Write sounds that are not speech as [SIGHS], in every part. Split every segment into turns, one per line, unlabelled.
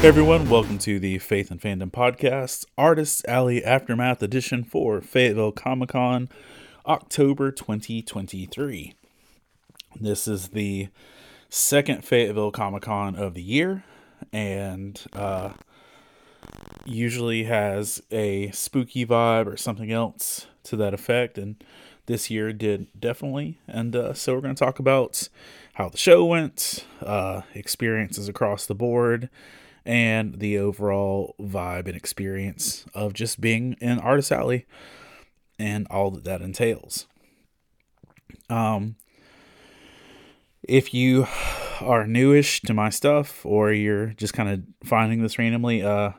Hey everyone, welcome to the Faith and Fandom Podcast, Artists Alley Aftermath Edition for Fayetteville Comic Con, October 2023. This is the second Fayetteville Comic Con of the year, and uh, usually has a spooky vibe or something else to that effect. And this year did definitely. And uh, so we're going to talk about how the show went, uh, experiences across the board, and the overall vibe and experience of just being in Artist Alley and all that that entails. Um, if you are newish to my stuff or you're just kind of finding this randomly, uh,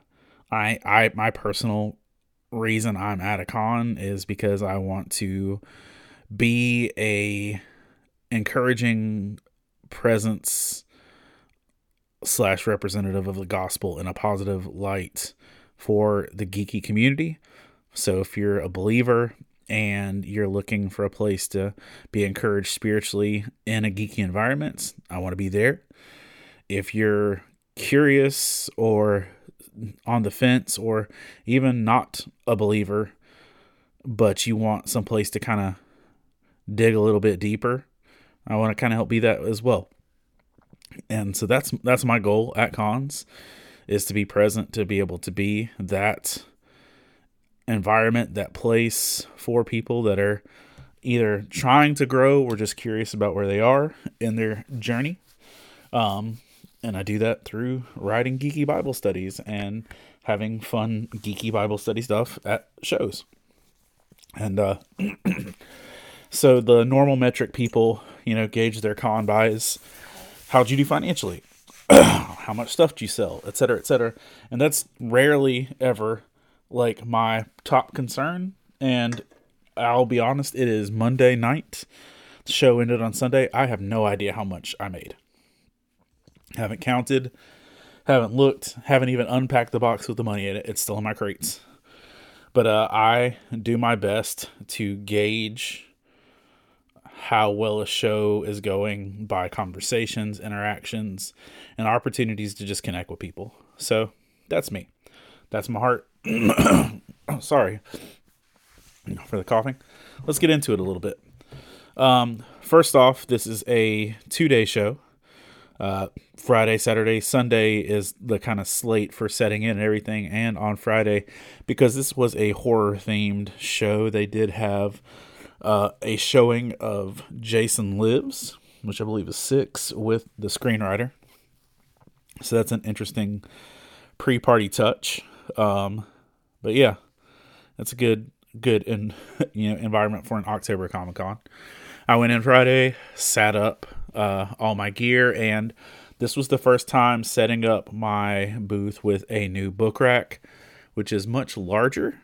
I, I, my personal reason I'm at a con is because I want to be a encouraging presence slash representative of the gospel in a positive light for the geeky community. So if you're a believer and you're looking for a place to be encouraged spiritually in a geeky environment, I want to be there. If you're curious or on the fence or even not a believer, but you want some place to kind of dig a little bit deeper, I want to kind of help be that as well. And so that's that's my goal at cons is to be present to be able to be that environment, that place for people that are either trying to grow or just curious about where they are in their journey. Um, and I do that through writing geeky Bible studies and having fun geeky Bible study stuff at shows. And uh, [CLEARS THROAT] so the normal metric people, you know, gauge their con by how'd you do financially? [CLEARS THROAT] How much stuff do you sell, et cetera, et cetera. And that's rarely ever like my top concern. And I'll be honest, it is Monday night. The show ended on Sunday. I have no idea how much I made. Haven't counted, haven't looked, haven't even unpacked the box with the money in it. It's still in my crates. But uh, I do my best to gauge how well a show is going by conversations, interactions, and opportunities to just connect with people. So that's me. That's my heart. [COUGHS] Sorry for the coughing. Let's get into it a little bit. Um, first off, this is a two day show. Uh, Friday, Saturday, Sunday is the kind of slate for setting in and everything. And on Friday, because this was a horror themed show, they did have uh, a showing of Jason Lives, which I believe is six, with the screenwriter. So that's an interesting pre party touch. Um, but yeah, that's a good, good and [LAUGHS] you know environment for an October Comic Con. I went in Friday, sat up uh, all my gear, and this was the first time setting up my booth with a new book rack, which is much larger.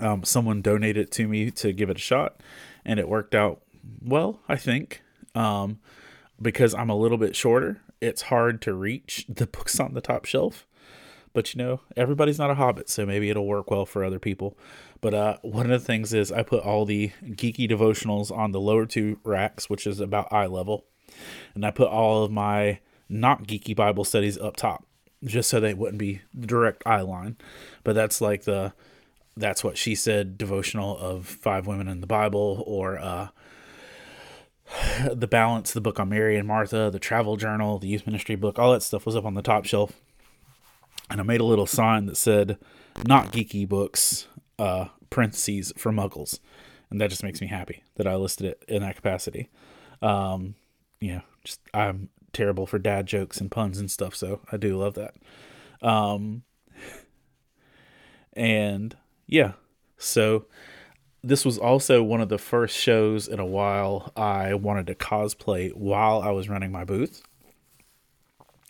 Um, someone donated to me to give it a shot, and it worked out well, I think. Um, because I'm a little bit shorter, it's hard to reach the [LAUGHS] books on the top shelf. But you know, everybody's not a hobbit, so maybe it'll work well for other people. But uh, one of the things is I put all the geeky devotionals on the lower two racks, which is about eye level, and I put all of my not geeky Bible studies up top, just so they wouldn't be direct eye line. But that's like the that's what she said devotional of five women in the Bible, or uh, the balance, the book on Mary and Martha, the travel journal, the youth ministry book, all that stuff was up on the top shelf and I made a little sign that said "not geeky books," uh, parentheses for Muggles, and that just makes me happy that I listed it in that capacity. Um, you know, just I'm terrible for dad jokes and puns and stuff, so I do love that. Um, [LAUGHS] and yeah, so this was also one of the first shows in a while I wanted to cosplay while I was running my booth.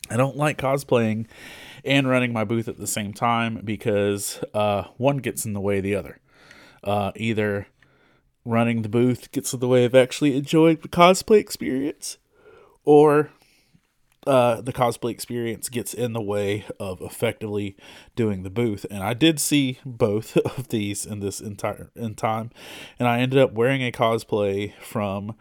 I don't like cosplaying and running my booth at the same time because uh, one gets in the way of the other. Uh, either running the booth gets in the way of actually enjoying the cosplay experience, or uh, the cosplay experience gets in the way of effectively doing the booth. And I did see both [LAUGHS] of these in this entire in time, and I ended up wearing a cosplay from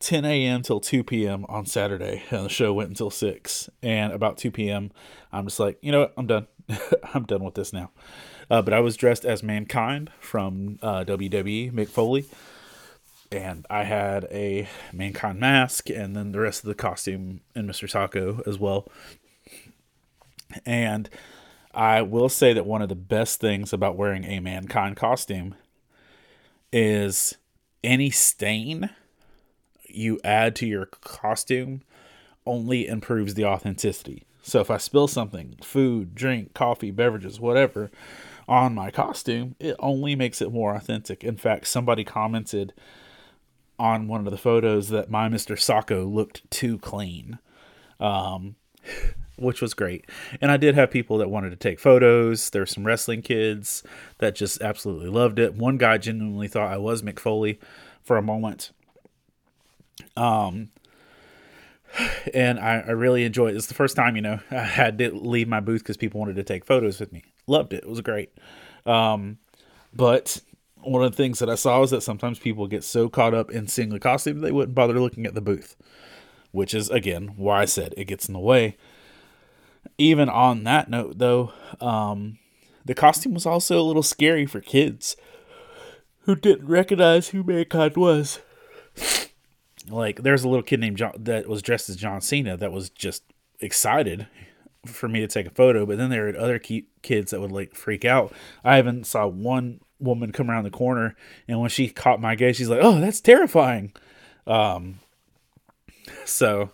10 a.m. till 2 p.m. on Saturday, and the show went until 6. And about 2 p.m., I'm just like, you know what? I'm done. [LAUGHS] I'm done with this now. Uh, but I was dressed as Mankind from uh, WWE, Mick Foley. And I had a Mankind mask, and then the rest of the costume in Mr. Socko as well. And I will say that one of the best things about wearing a Mankind costume is any stain you add to your costume only improves the authenticity. So if I spill something, food, drink, coffee, beverages, whatever, on my costume, it only makes it more authentic. In fact, somebody commented on one of the photos that my Mr. Socko looked too clean. Um, which was great. And I did have people that wanted to take photos. There were some wrestling kids that just absolutely loved it. One guy genuinely thought I was Mick Foley for a moment. Um, and I, I really enjoyed it. It's the first time, you know, I had to leave my booth because people wanted to take photos with me. Loved it. It was great. Um, but one of the things that I saw is that sometimes people get so caught up in seeing the costume they wouldn't bother looking at the booth, which is again why I said it gets in the way. Even on that note, though, um, the costume was also a little scary for kids who didn't recognize who Mankind was like there's a little kid named John that was dressed as John Cena that was just excited for me to take a photo, but then there were other kids that would like freak out. I even saw one woman come around the corner, and when she caught my gaze, she's like, "Oh, that's terrifying." Um, [LAUGHS] so,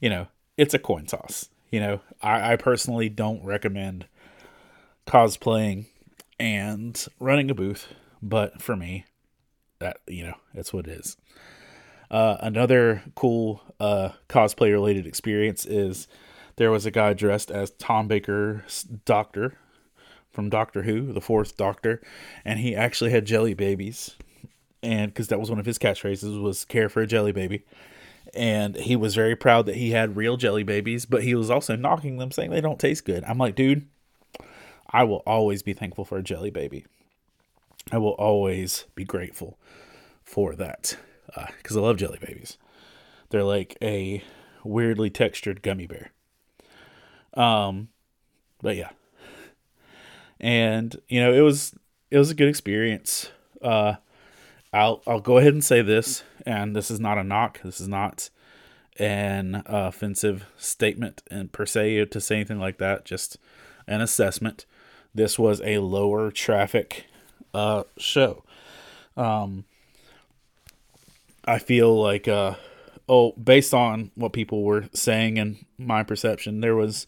you know, it's a coin toss. You know, I, I personally don't recommend cosplaying and running a booth, but for me, that you know, that's what it is. Uh, another cool uh, cosplay related experience is there was a guy dressed as Tom Baker's doctor from Doctor Who, the fourth Doctor, and he actually had jelly babies, and because that was one of his catchphrases was "care for a jelly baby," and he was very proud that he had real jelly babies, but he was also knocking them, saying they don't taste good. I'm like, dude, I will always be thankful for a jelly baby. I will always be grateful for that because uh, I love jelly babies. They're like a weirdly textured gummy bear. Um, but yeah, and you know it was it was a good experience. Uh, I'll I'll go ahead and say this, and this is not a knock. This is not an offensive statement and per se to say anything like that. Just an assessment. This was a lower traffic uh, show. Um, I feel like uh oh based on what people were saying and my perception there was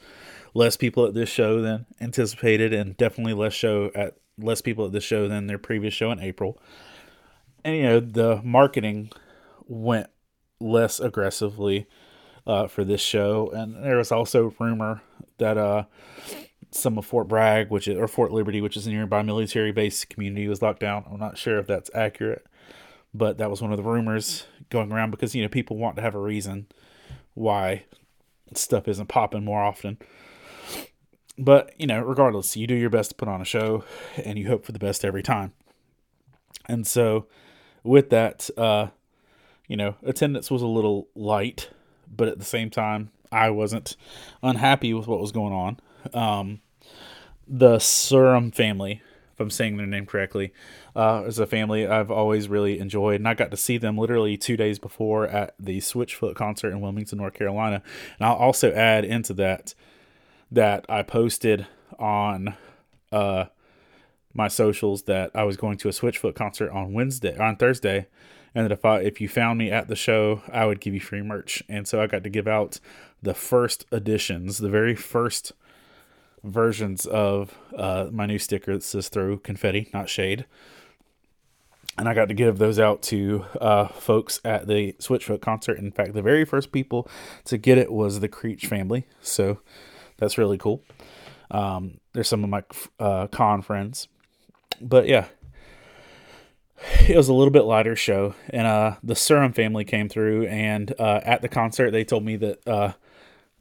less people at this show than anticipated and definitely less show at less people at this show than their previous show in April. And you know, the marketing went less aggressively uh, for this show and there was also rumor that uh some of Fort Bragg, which is or Fort Liberty, which is a nearby military base community, was locked down. I'm not sure if that's accurate but that was one of the rumors going around because you know people want to have a reason why stuff isn't popping more often. But you know, regardless, you do your best to put on a show, and you hope for the best every time. And so, with that, uh, you know, attendance was a little light, but at the same time, I wasn't unhappy with what was going on. Um, the Surum family if I'm saying their name correctly, uh, is a family I've always really enjoyed, and I got to see them literally two days before at the Switchfoot concert in Wilmington, North Carolina. And I'll also add into that that I posted on uh, my socials that I was going to a Switchfoot concert on Wednesday on Thursday, and that if I if you found me at the show, I would give you free merch. And so I got to give out the first editions, the very first versions of uh, my new sticker that says throw confetti, not shade. And I got to give those out to uh, folks at the Switchfoot concert. In fact, the very first people to get it was the Creech family. So that's really cool. Um, there's some of my uh, con friends. But yeah, it was a little bit lighter show. And uh, the Serum family came through. And uh, at the concert, they told me that uh,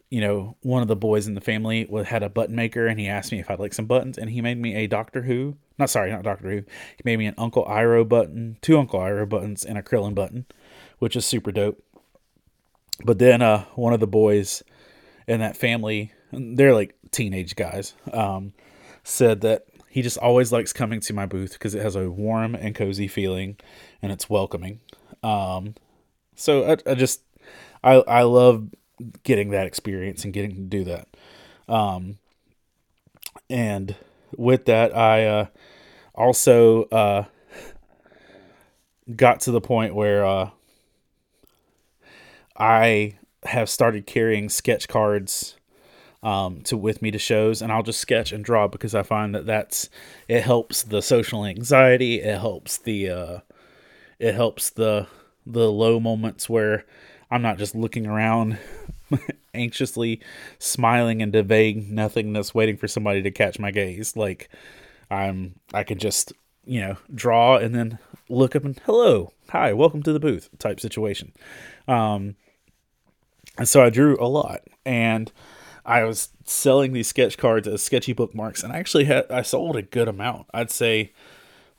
you know, one of the boys in the family had a button maker, and he asked me if I'd like some buttons, and he made me a Doctor Who. Not sorry, not Doctor Who. He made me an Uncle Iroh button, two Uncle Iroh buttons, and a Krillin button, which is super dope. But then uh, one of the boys in that family, they're like teenage guys, um, said that he just always likes coming to my booth because it has a warm and cozy feeling and it's welcoming. Um, so I, I just I I love getting that experience and getting to do that. Um, and with that, I uh, also uh, got to the point where uh, I have started carrying sketch cards um, to with me to shows, and I'll just sketch and draw because I find that that's it helps the social anxiety. It helps the uh, it helps the the low moments where I'm not just looking around [LAUGHS] anxiously smiling into vague nothingness waiting for somebody to catch my gaze like i'm i can just you know draw and then look up and hello hi welcome to the booth type situation um and so i drew a lot and i was selling these sketch cards as sketchy bookmarks and i actually had i sold a good amount i'd say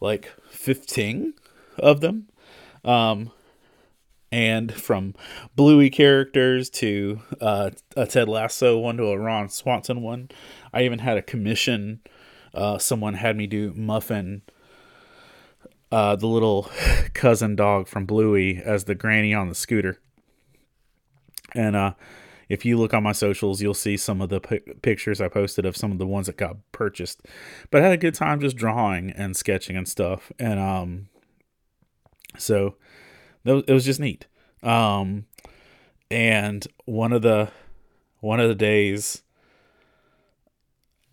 like 15 of them um and from Bluey characters to uh, a Ted Lasso one to a Ron Swanson one. I even had a commission. Uh, someone had me do Muffin, uh, the little [LAUGHS] cousin dog from Bluey, as the granny on the scooter. And uh, if you look on my socials, you'll see some of the p- pictures I posted of some of the ones that got purchased. But I had a good time just drawing and sketching and stuff. And um, so it was just neat. Um, and one of the one of the days,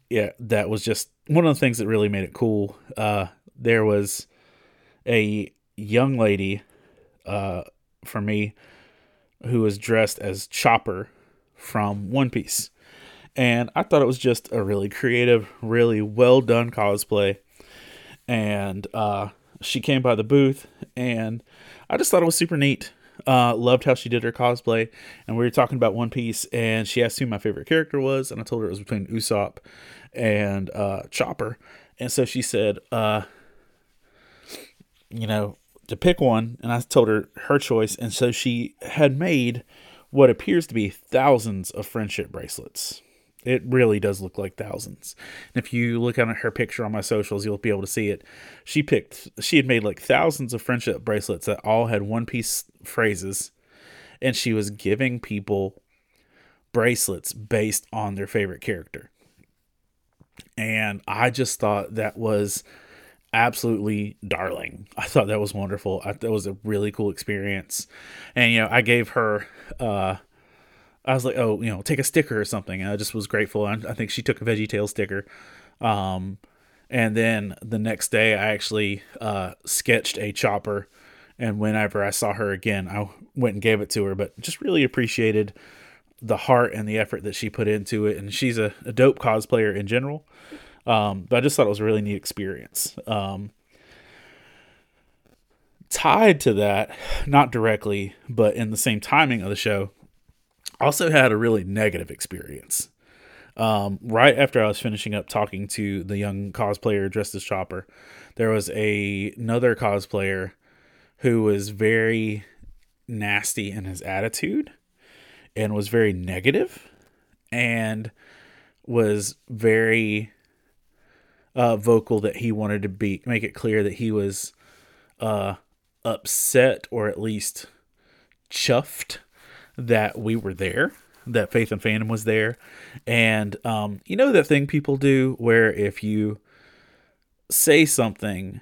yeah, that was just one of the things that really made it cool. Uh, there was a young lady, uh, for me, who was dressed as Chopper from One Piece. And I thought it was just a really creative, really well done cosplay. And uh, she came by the booth and I just thought it was super neat. Uh, loved how she did her cosplay, and we were talking about One Piece, and she asked who my favorite character was, and I told her it was between Usopp and uh, Chopper, and so she said, uh, you know, to pick one, and I told her her choice, and so she had made what appears to be thousands of friendship bracelets. It really does look like thousands. And if you look at her picture on my socials, you'll be able to see it. She picked, she had made like thousands of friendship bracelets that all had one piece phrases, and she was giving people bracelets based on their favorite character. And I just thought that was absolutely darling. I thought that was wonderful. I, that was a really cool experience. And, you know, I gave her, uh, I was like, oh, you know, take a sticker or something. And I just was grateful. I, I think she took a Veggie Tale sticker. Um, and then the next day, I actually uh, sketched a chopper. And whenever I saw her again, I went and gave it to her. But just really appreciated the heart and the effort that she put into it. And she's a, a dope cosplayer in general. Um, but I just thought it was a really neat experience. Um, tied to that, not directly, but in the same timing of the show, also had a really negative experience. Um, right after I was finishing up talking to the young cosplayer dressed as Chopper, there was a another cosplayer who was very nasty in his attitude and was very negative and was very uh, vocal that he wanted to be make it clear that he was uh, upset or at least chuffed that we were there, that Faith and Fandom was there. And um, you know that thing people do where if you say something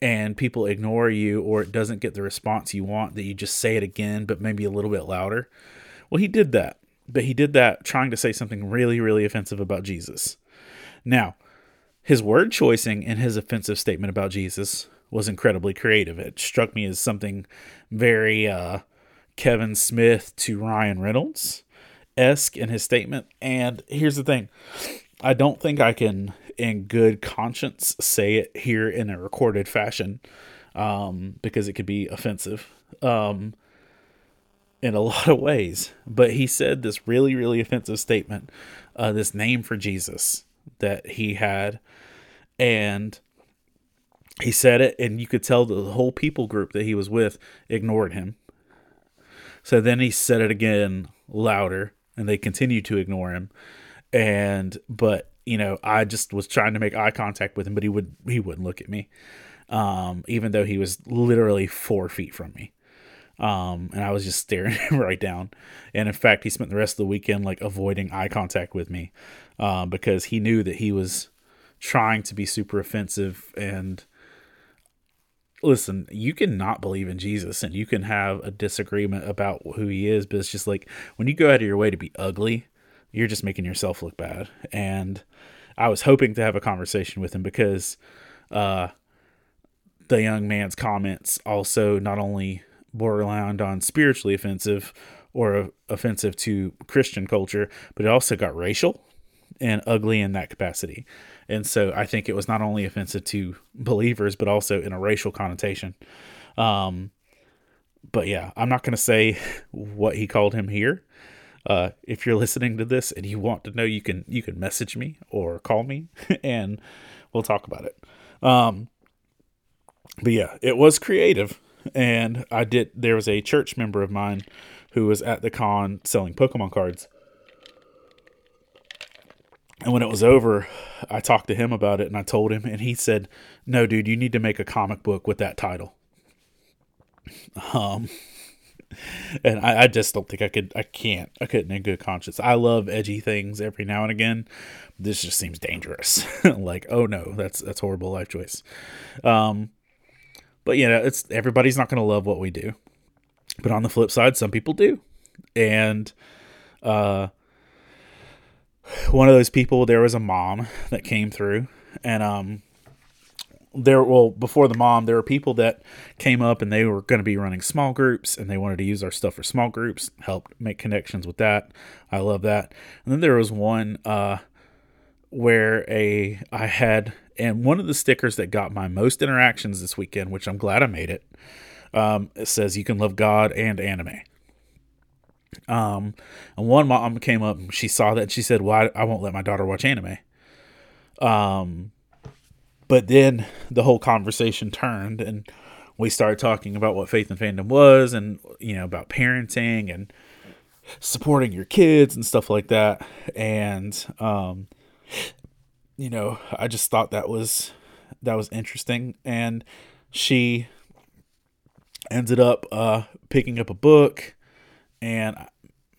and people ignore you or it doesn't get the response you want, that you just say it again, but maybe a little bit louder. Well, he did that, but he did that trying to say something really, really offensive about Jesus. Now, his word choicing in his offensive statement about Jesus was incredibly creative. It struck me as something very uh, Kevin Smith to Ryan Reynolds esque in his statement. And here's the thing I don't think I can, in good conscience, say it here in a recorded fashion um, because it could be offensive um, in a lot of ways. But he said this really, really offensive statement, uh, this name for Jesus that he had. And he said it, and you could tell the whole people group that he was with ignored him So then he said it again louder, and they continued to ignore him. And but you know, I just was trying to make eye contact with him, but he would he wouldn't look at me, um, even though he was literally four feet from me. Um, and I was just staring him [LAUGHS] right down. And in fact, he spent the rest of the weekend like avoiding eye contact with me, um, because he knew that he was trying to be super offensive and listen, you can not believe in Jesus and you can have a disagreement about who he is, but it's just like when you go out of your way to be ugly, you're just making yourself look bad. And I was hoping to have a conversation with him because uh, the young man's comments also not only borderline on spiritually offensive or offensive to Christian culture, but it also got racial and ugly in that capacity. And so I think it was not only offensive to believers, but also in a racial connotation. Um, but yeah, I'm not going to say what he called him here. Uh, if you're listening to this and you want to know, you can you can message me or call me, [LAUGHS] and we'll talk about it. Um, but yeah, it was creative, and I did. There was a church member of mine who was at the con selling Pokemon cards, and when it was over, I talked to him about it and I told him, and he said, No, dude, you need to make a comic book with that title. Um, [LAUGHS] and I, I just don't think I could, I can't, I couldn't in good conscience. I love edgy things every now and again. This just seems dangerous. [LAUGHS] like, oh no, that's, that's horrible life choice. Um, but you know, it's everybody's not going to love what we do. But on the flip side, some people do. And, uh, one of those people there was a mom that came through and um there well before the mom there were people that came up and they were going to be running small groups and they wanted to use our stuff for small groups helped make connections with that i love that and then there was one uh where a i had and one of the stickers that got my most interactions this weekend which i'm glad i made it um it says you can love god and anime um, and one mom came up and she saw that and she said, "Why I won't let my daughter watch anime." Um, but then the whole conversation turned and we started talking about what faith and fandom was and you know about parenting and supporting your kids and stuff like that and um you know i just thought that was that was interesting and she ended up uh picking up a book and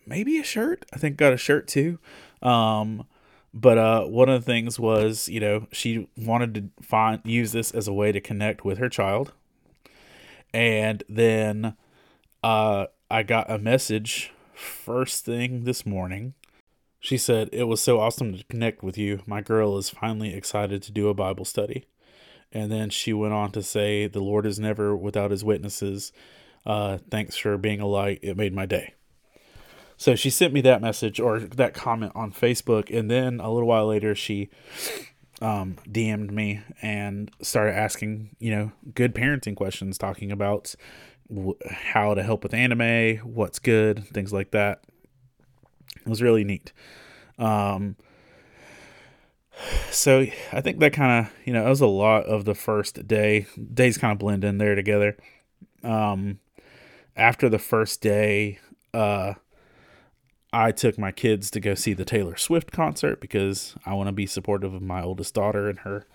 maybe a shirt. I think got a shirt too. Um, but uh, one of the things was, you know, she wanted to find use this as a way to connect with her child, and then uh, I got a message first thing this morning. She said, It was so awesome to connect with you. My girl is finally excited to do a Bible study. And then she went on to say, The Lord is never without his witnesses. Uh, thanks for being a light. It made my day. So she sent me that message or that comment on Facebook, and then a little while later she um, DM'd me and started asking, you know, good parenting questions, talking about w- how to help with anime, what's good, things like that. It was really neat. Um, so I think that kind of, you know, it was a lot of the first day. Days kind of blend in there together. Um, after the first day, uh, I took my kids to go see the Taylor Swift concert because I want to be supportive of my oldest daughter and her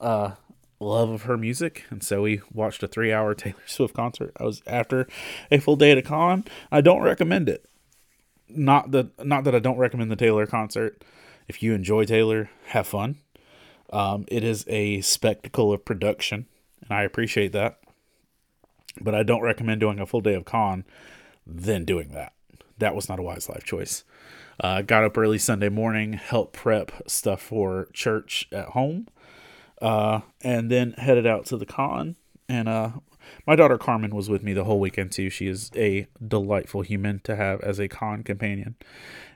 uh, love of her music. And so we watched a three hour [LAUGHS] Taylor Swift concert. I was after a full day at a con. I don't recommend it. Not that not that I don't recommend the Taylor concert. If you enjoy Taylor, have fun. Um, it is a spectacle of production, and I appreciate that but I don't recommend doing a full day of con, then doing that. That was not a wise life choice. Uh, got up early Sunday morning, helped prep stuff for church at home, uh, and then headed out to the con. And uh, my daughter Carmen was with me the whole weekend too. She is a delightful human to have as a con companion,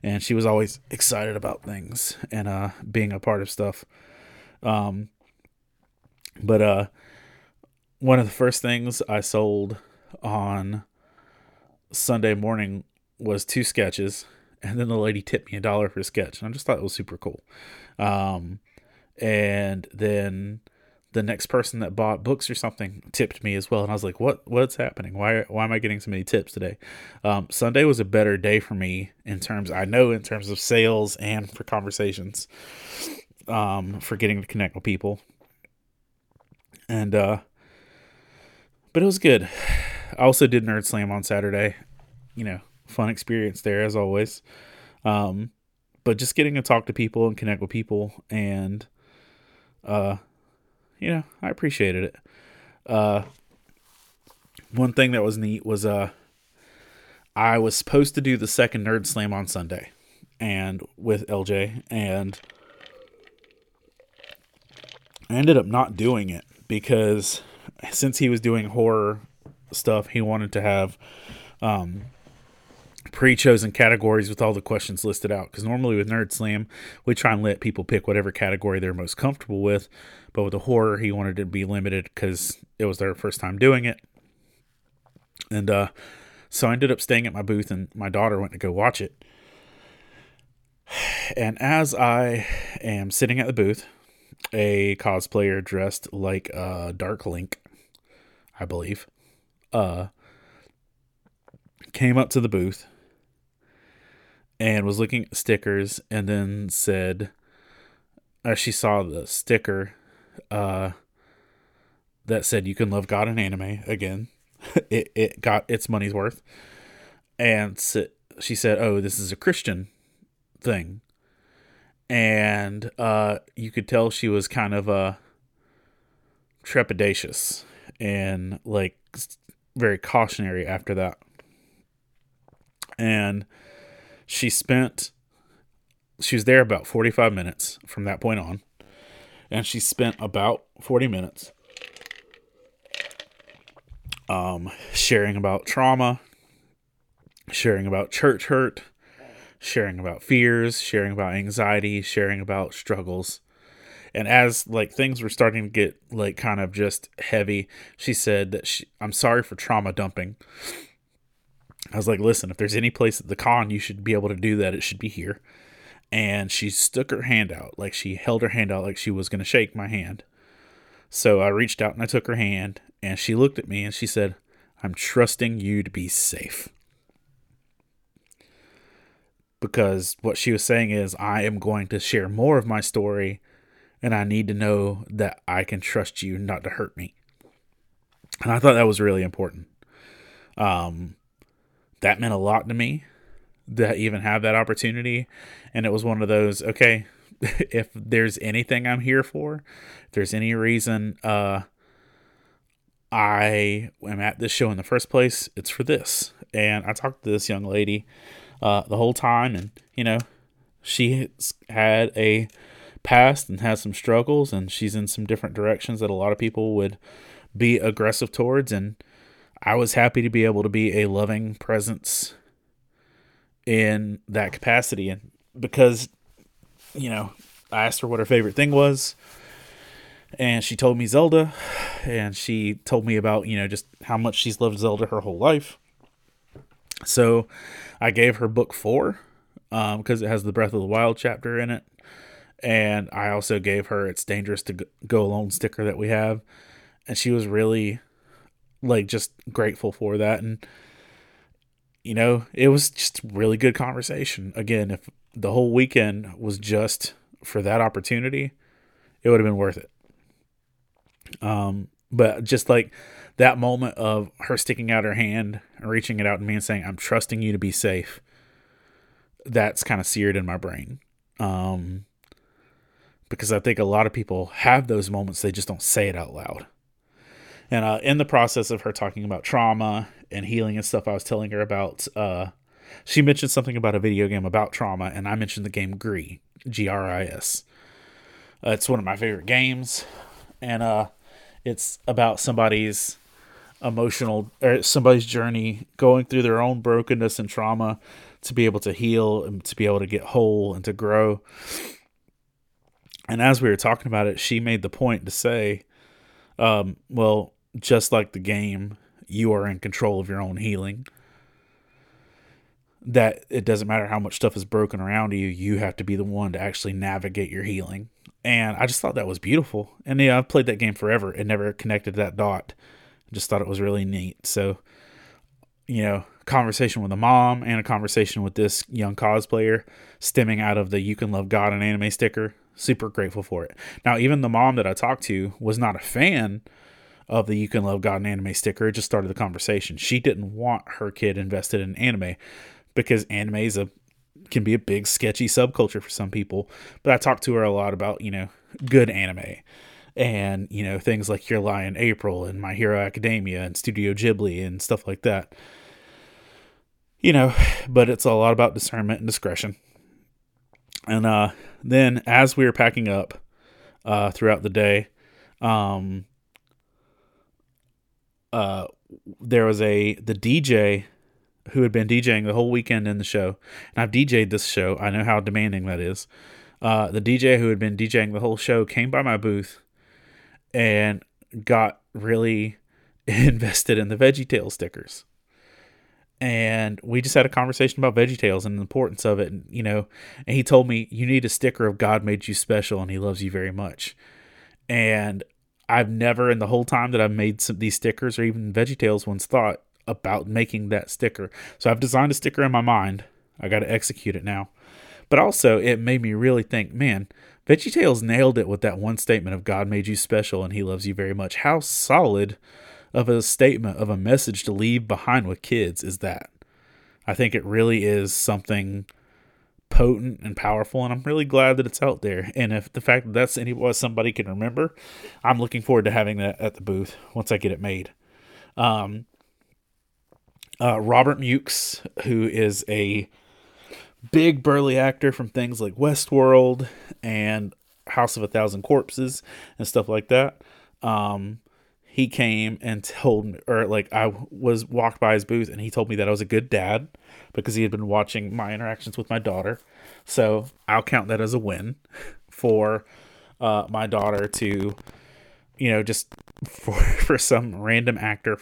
and she was always excited about things and uh, being a part of stuff. Um, but uh, one of the first things I sold on Sunday morning was two sketches, and then the lady tipped me a dollar for a sketch. And I just thought it was super cool. Um, and then the next person that bought books or something tipped me as well, and I was like, "What? What's happening? Why? Why am I getting so many tips today?" Um, Sunday was a better day for me in terms I know in terms of sales and for conversations, um, for getting to connect with people, and uh, but it was good. I also did Nerd Slam on Saturday. You know, fun experience there as always. Um, but just getting to talk to people and connect with people and uh you know, I appreciated it. Uh one thing that was neat was uh I was supposed to do the second Nerd Slam on Sunday and with LJ and I ended up not doing it because since he was doing horror stuff, he wanted to have um pre-chosen categories with all the questions listed out because normally with nerd slam we try and let people pick whatever category they're most comfortable with but with the horror he wanted to be limited because it was their first time doing it. And uh, so i ended up staying at my booth and my daughter went to go watch it. [SIGHS] And as i am sitting at the booth a cosplayer dressed like uh, dark link i believe uh came up to the booth and was looking at stickers and then said as she saw the sticker uh that said you can love God in anime again. [LAUGHS] it it got its money's worth. And she said, "Oh, this is a Christian thing." And uh you could tell she was kind of uh trepidatious and like very cautionary after that. And she spent she was there about 45 minutes from that point on and she spent about 40 minutes um, sharing about trauma sharing about church hurt sharing about fears sharing about anxiety sharing about struggles and as like things were starting to get like kind of just heavy she said that she i'm sorry for trauma dumping I was like, listen, if there's any place at the con you should be able to do that, it should be here. And she stuck her hand out, like she held her hand out like she was going to shake my hand. So I reached out and I took her hand, and she looked at me and she said, I'm trusting you to be safe. Because what she was saying is, I am going to share more of my story, and I need to know that I can trust you not to hurt me. And I thought that was really important. Um, that meant a lot to me to even have that opportunity. And it was one of those, okay, [LAUGHS] if there's anything I'm here for, if there's any reason uh, I am at this show in the first place, it's for this. And I talked to this young lady uh, the whole time, and you know, she had a past and has some struggles, and she's in some different directions that a lot of people would be aggressive towards, and I was happy to be able to be a loving presence in that capacity. And because, you know, I asked her what her favorite thing was, and she told me Zelda, and she told me about, you know, just how much she's loved Zelda her whole life. So I gave her book four because um, it has the Breath of the Wild chapter in it. And I also gave her It's Dangerous to Go Alone sticker that we have. And she was really like just grateful for that and you know it was just really good conversation. Again if the whole weekend was just for that opportunity it would have been worth it. Um but just like that moment of her sticking out her hand and reaching it out to me and saying i'm trusting you to be safe that's kind of seared in my brain. Um because i think a lot of people have those moments they just don't say it out loud. And uh, in the process of her talking about trauma and healing and stuff, I was telling her about. Uh, she mentioned something about a video game about trauma, and I mentioned the game Gris, G R I S. Uh, it's one of my favorite games, and uh, it's about somebody's emotional or somebody's journey going through their own brokenness and trauma to be able to heal and to be able to get whole and to grow. And as we were talking about it, she made the point to say, um, well, just like the game, you are in control of your own healing. That it doesn't matter how much stuff is broken around you, you have to be the one to actually navigate your healing. and I just thought that was beautiful. And yeah, I've played that game forever and never connected that dot. Just thought it was really neat. So, you know, conversation with a mom and a conversation with this young cosplayer stemming out of the You Can Love God and Anime sticker. Super grateful for it. Now, even the mom that I talked to was not a fan of the You Can Love God and Anime sticker. It just started the conversation. She didn't want her kid invested in anime because anime is a can be a big sketchy subculture for some people. But I talked to her a lot about, you know, good anime and, you know, things like Your Lie in April and My Hero Academia and Studio Ghibli and stuff like that. You know, but it's a lot about discernment and discretion. And uh then as we were packing up uh throughout the day, um uh there was a the DJ who had been DJing the whole weekend in the show, and I've DJed this show. I know how demanding that is. Uh, the DJ who had been DJing the whole show came by my booth and got really [LAUGHS] invested in the VeggieTale stickers. And we just had a conversation about Veggie VeggieTales and the importance of it. And, you know, and he told me, you need a sticker of God made you special and he loves you very much. And I've never, in the whole time that I've made some, these stickers or even VeggieTales ones, thought about making that sticker. So I've designed a sticker in my mind. I got to execute it now. But also, it made me really think, man, VeggieTales nailed it with that one statement of God made you special and He loves you very much. How solid of a statement of a message to leave behind with kids is that? I think it really is something potent and powerful, and I'm really glad that it's out there. And if the fact that that's any somebody can remember, I'm looking forward to having that at the booth once I get it made. Um, uh, Robert Mukes, who is a big burly actor from things like Westworld and House of a Thousand Corpses and stuff like that. Um, he came and told me, or like I was walked by his booth and he told me that I was a good dad because he had been watching my interactions with my daughter. So I'll count that as a win for uh, my daughter to, you know, just [LAUGHS] for for some random actor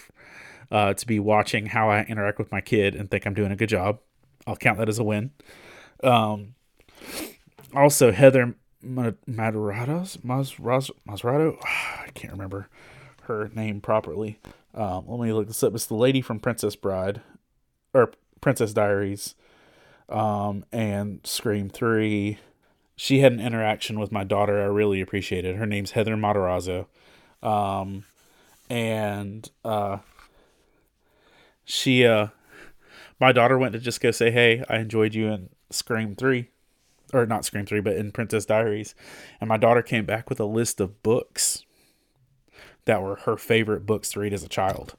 uh, to be watching how I interact with my kid and think I'm doing a good job. I'll count that as a win. Um, also, Heather Madurados, Masrado, [SIGHS] I can't remember her name properly. Um, let me look this up. It's the lady from Princess Bride or Princess Diaries um, and Scream 3. She had an interaction with my daughter I really appreciated. Her name's Heather Matarazzo. Um, and uh, she uh my daughter went to just go say hey i enjoyed you in scream 3 or not scream 3 but in princess diaries and my daughter came back with a list of books that were her favorite books to read as a child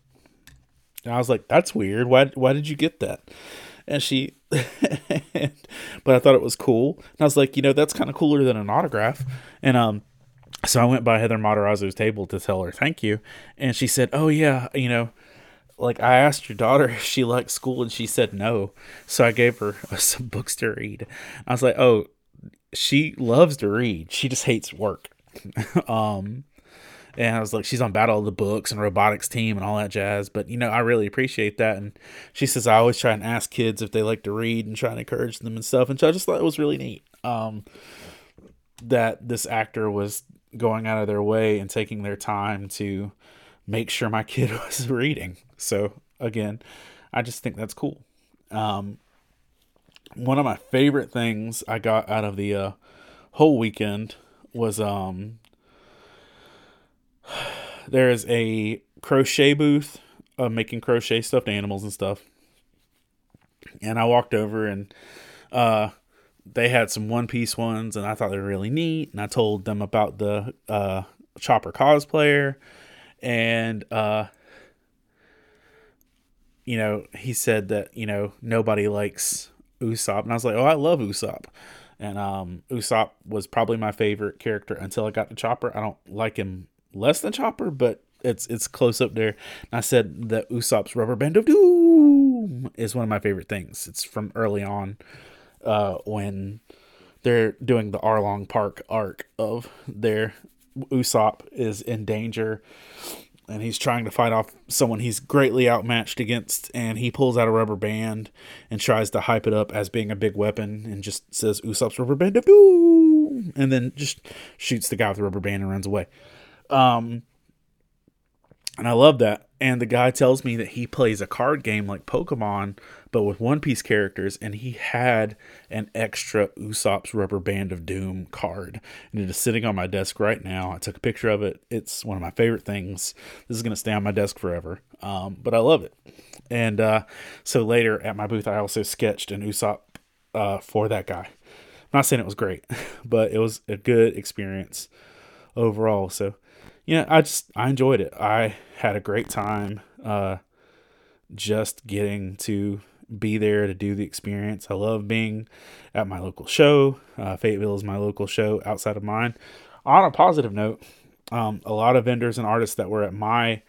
and i was like that's weird why why did you get that and she [LAUGHS] but i thought it was cool and i was like you know that's kind of cooler than an autograph and um so i went by heather matarazzo's table to tell her thank you and she said oh yeah you know like I asked your daughter [LAUGHS] if she liked school and she said no. So I gave her [LAUGHS] some books to read. I was like, "Oh, she loves to read. She just hates work." um and I was like, she's on Battle of the Books and robotics team and all that jazz. But you know, I really appreciate that. And she says I always try and ask kids if they like to read and try and encourage them and stuff. And so I just thought it was really neat um, that this actor was going out of their way and taking their time to make sure my kid [LAUGHS] was reading. So again, I just think that's cool. Um, one of my favorite things I got out of the uh, whole weekend was um, there is a crochet booth of making crochet stuffed animals and stuff. And I walked over and uh, they had some one piece ones, and I thought they were really neat. And I told them about the uh, Chopper cosplayer and uh you know he said that you know nobody likes Usopp and I was like oh I love Usopp and um Usopp was probably my favorite character until I got to Chopper I don't like him less than Chopper but it's it's close up there and I said that Usopp's rubber band of doom is one of my favorite things it's from early on uh when they're doing the Arlong Park arc of their Usopp is in danger and he's trying to fight off someone he's greatly outmatched against and he pulls out a rubber band and tries to hype it up as being a big weapon and just says Usopp's rubber band of doom and then just shoots the guy with the rubber band and runs away. Um, and I love that. And the guy tells me that he plays a card game like Pokemon, but with One Piece characters, and he had an extra Usopp's Rubber Band of Doom card. And it is sitting on my desk right now. I took a picture of it. It's one of my favorite things. This is going to stay on my desk forever. Um, but I love it. And uh, so later at my booth, I also sketched an Usopp uh, for that guy. I'm not saying it was great, [LAUGHS] but it was a good experience overall. So yeah, I just I enjoyed it. I had a great time uh, just getting to be there to do the experience. I love being at my local show. Uh, Fayetteville is my local show outside of mine. On a positive note, um, a lot of vendors and artists that were at my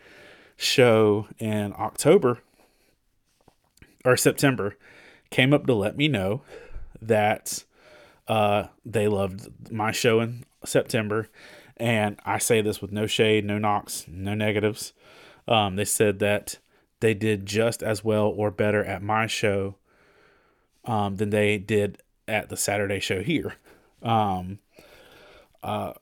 show in October or September came up to let me know that uh, they loved my show in September and I say this with no shade, no knocks, no negatives. Um, they said that they did just as well or better at my show um, than they did at the Saturday show here. Um, uh,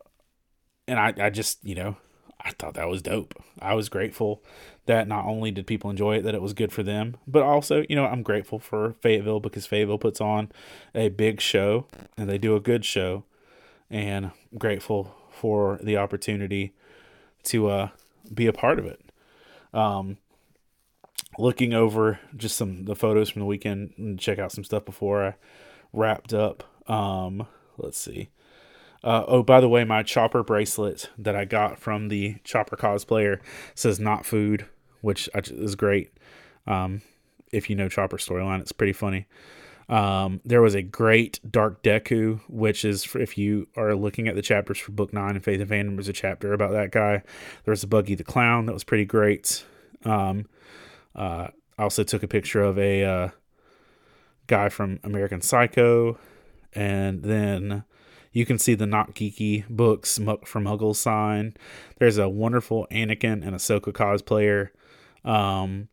and I, I just, you know, I thought that was dope. I was grateful that not only did people enjoy it, that it was good for them, but also, you know, I'm grateful for Fayetteville because Fayetteville puts on a big show and they do a good show. And I'm grateful for the opportunity to uh, be a part of it. Um, looking over just some the photos from the weekend and check out some stuff before I wrapped up. Um, let's see. Uh, oh, by the way, my chopper bracelet that I got from the chopper cosplayer says "not food," which is great. Um, if you know chopper storyline, it's pretty funny. Um, there was a great Dark Deku, which is if you are looking at the chapters for Book Nine and Faith and Fandom, there's a chapter about that guy. There was a Buggy the Clown that was pretty great. Um, uh, I also took a picture of a uh, guy from American Psycho, and then you can see the Not Geeky books from Muggle sign. There's a wonderful Anakin and Ahsoka cosplayer. Um,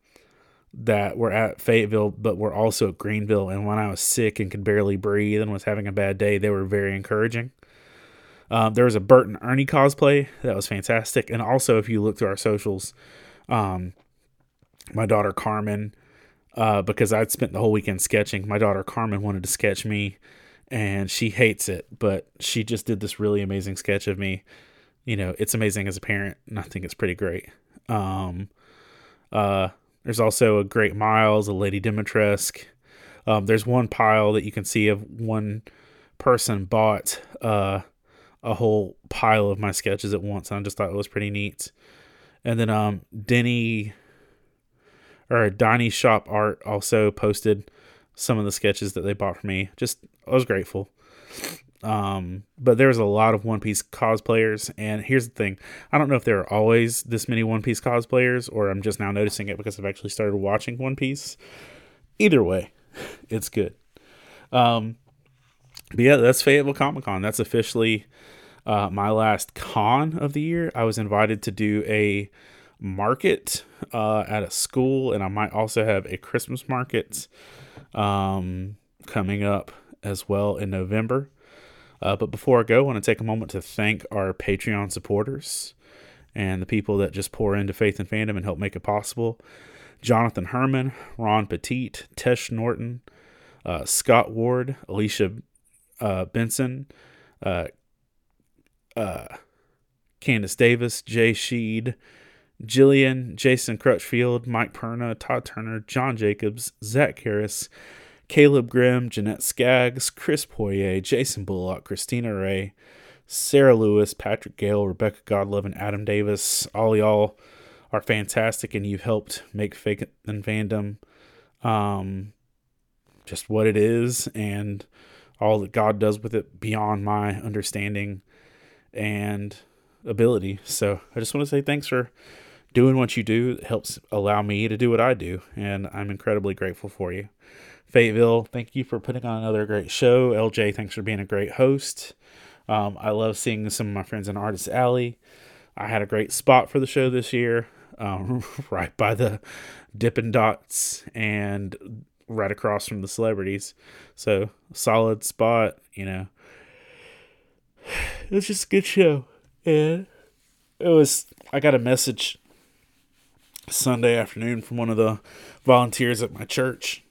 that were at Fayetteville, but were also at Greenville. And when I was sick and could barely breathe and was having a bad day, they were very encouraging. Um, there was a Bert and Ernie cosplay that was fantastic. And also, if you look through our socials, um, my daughter Carmen, uh, because I'd spent the whole weekend sketching, my daughter Carmen wanted to sketch me and she hates it, but she just did this really amazing sketch of me. You know, it's amazing as a parent, and I think it's pretty great. Um, uh, there's also a Great Miles, a Lady Dimitrescu. Um, there's one pile that you can see of one person bought uh, a whole pile of my sketches at once, and I just thought it was pretty neat. And then um, Denny or Donnie Shop Art also posted some of the sketches that they bought for me. Just I was grateful. Um, but there's a lot of One Piece cosplayers, and here's the thing: I don't know if there are always this many One Piece cosplayers, or I'm just now noticing it because I've actually started watching One Piece. Either way, [LAUGHS] it's good. Um, but yeah, that's Fayetteville Comic Con. That's officially uh, my last con of the year. I was invited to do a market uh, at a school, and I might also have a Christmas market um, coming up as well in November. Uh, but before I go, I want to take a moment to thank our Patreon supporters and the people that just pour into Faith and Fandom and help make it possible. Jonathan Herman, Ron Petit, Tesh Norton, uh, Scott Ward, Alicia uh, Benson, uh, uh, Candace Davis, Jay Sheed, Jillian, Jason Crutchfield, Mike Perna, Todd Turner, John Jacobs, Zach Harris, Caleb Grimm, Jeanette Skaggs, Chris Poirier, Jason Bullock, Christina Ray, Sarah Lewis, Patrick Gale, Rebecca Godlove, and Adam Davis. All y'all are fantastic, and you've helped make Faith and Fandom um, just what it is, and all that God does with it beyond my understanding and ability. So I just want to say thanks for doing what you do. It helps allow me to do what I do, and I'm incredibly grateful for you. Fayetteville, thank you for putting on another great show. LJ, thanks for being a great host. Um, I love seeing some of my friends in Artist Alley. I had a great spot for the show this year, um, [LAUGHS] right by the Dippin' Dots and right across from the celebrities. So, solid spot, you know. it was just a good show. And it was, I got a message Sunday afternoon from one of the volunteers at my church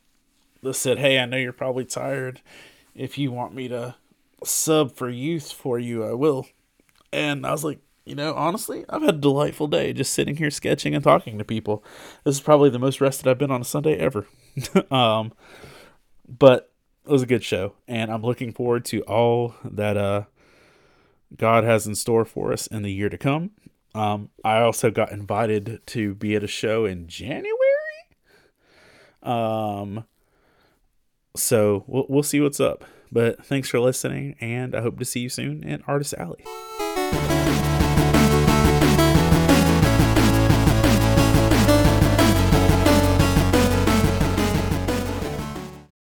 that said, Hey, I know you're probably tired. If you want me to sub for youth for you, I will. And I was like, you know, honestly, I've had a delightful day just sitting here sketching and talking to people. This is probably the most rested I've been on a Sunday ever. [LAUGHS] um, but it was a good show, and I'm looking forward to all that uh, God has in store for us in the year to come. Um, I also got invited to be at a show in January. Um, so we'll we'll see what's up. But thanks for listening, and I hope to see you soon in Artist Alley.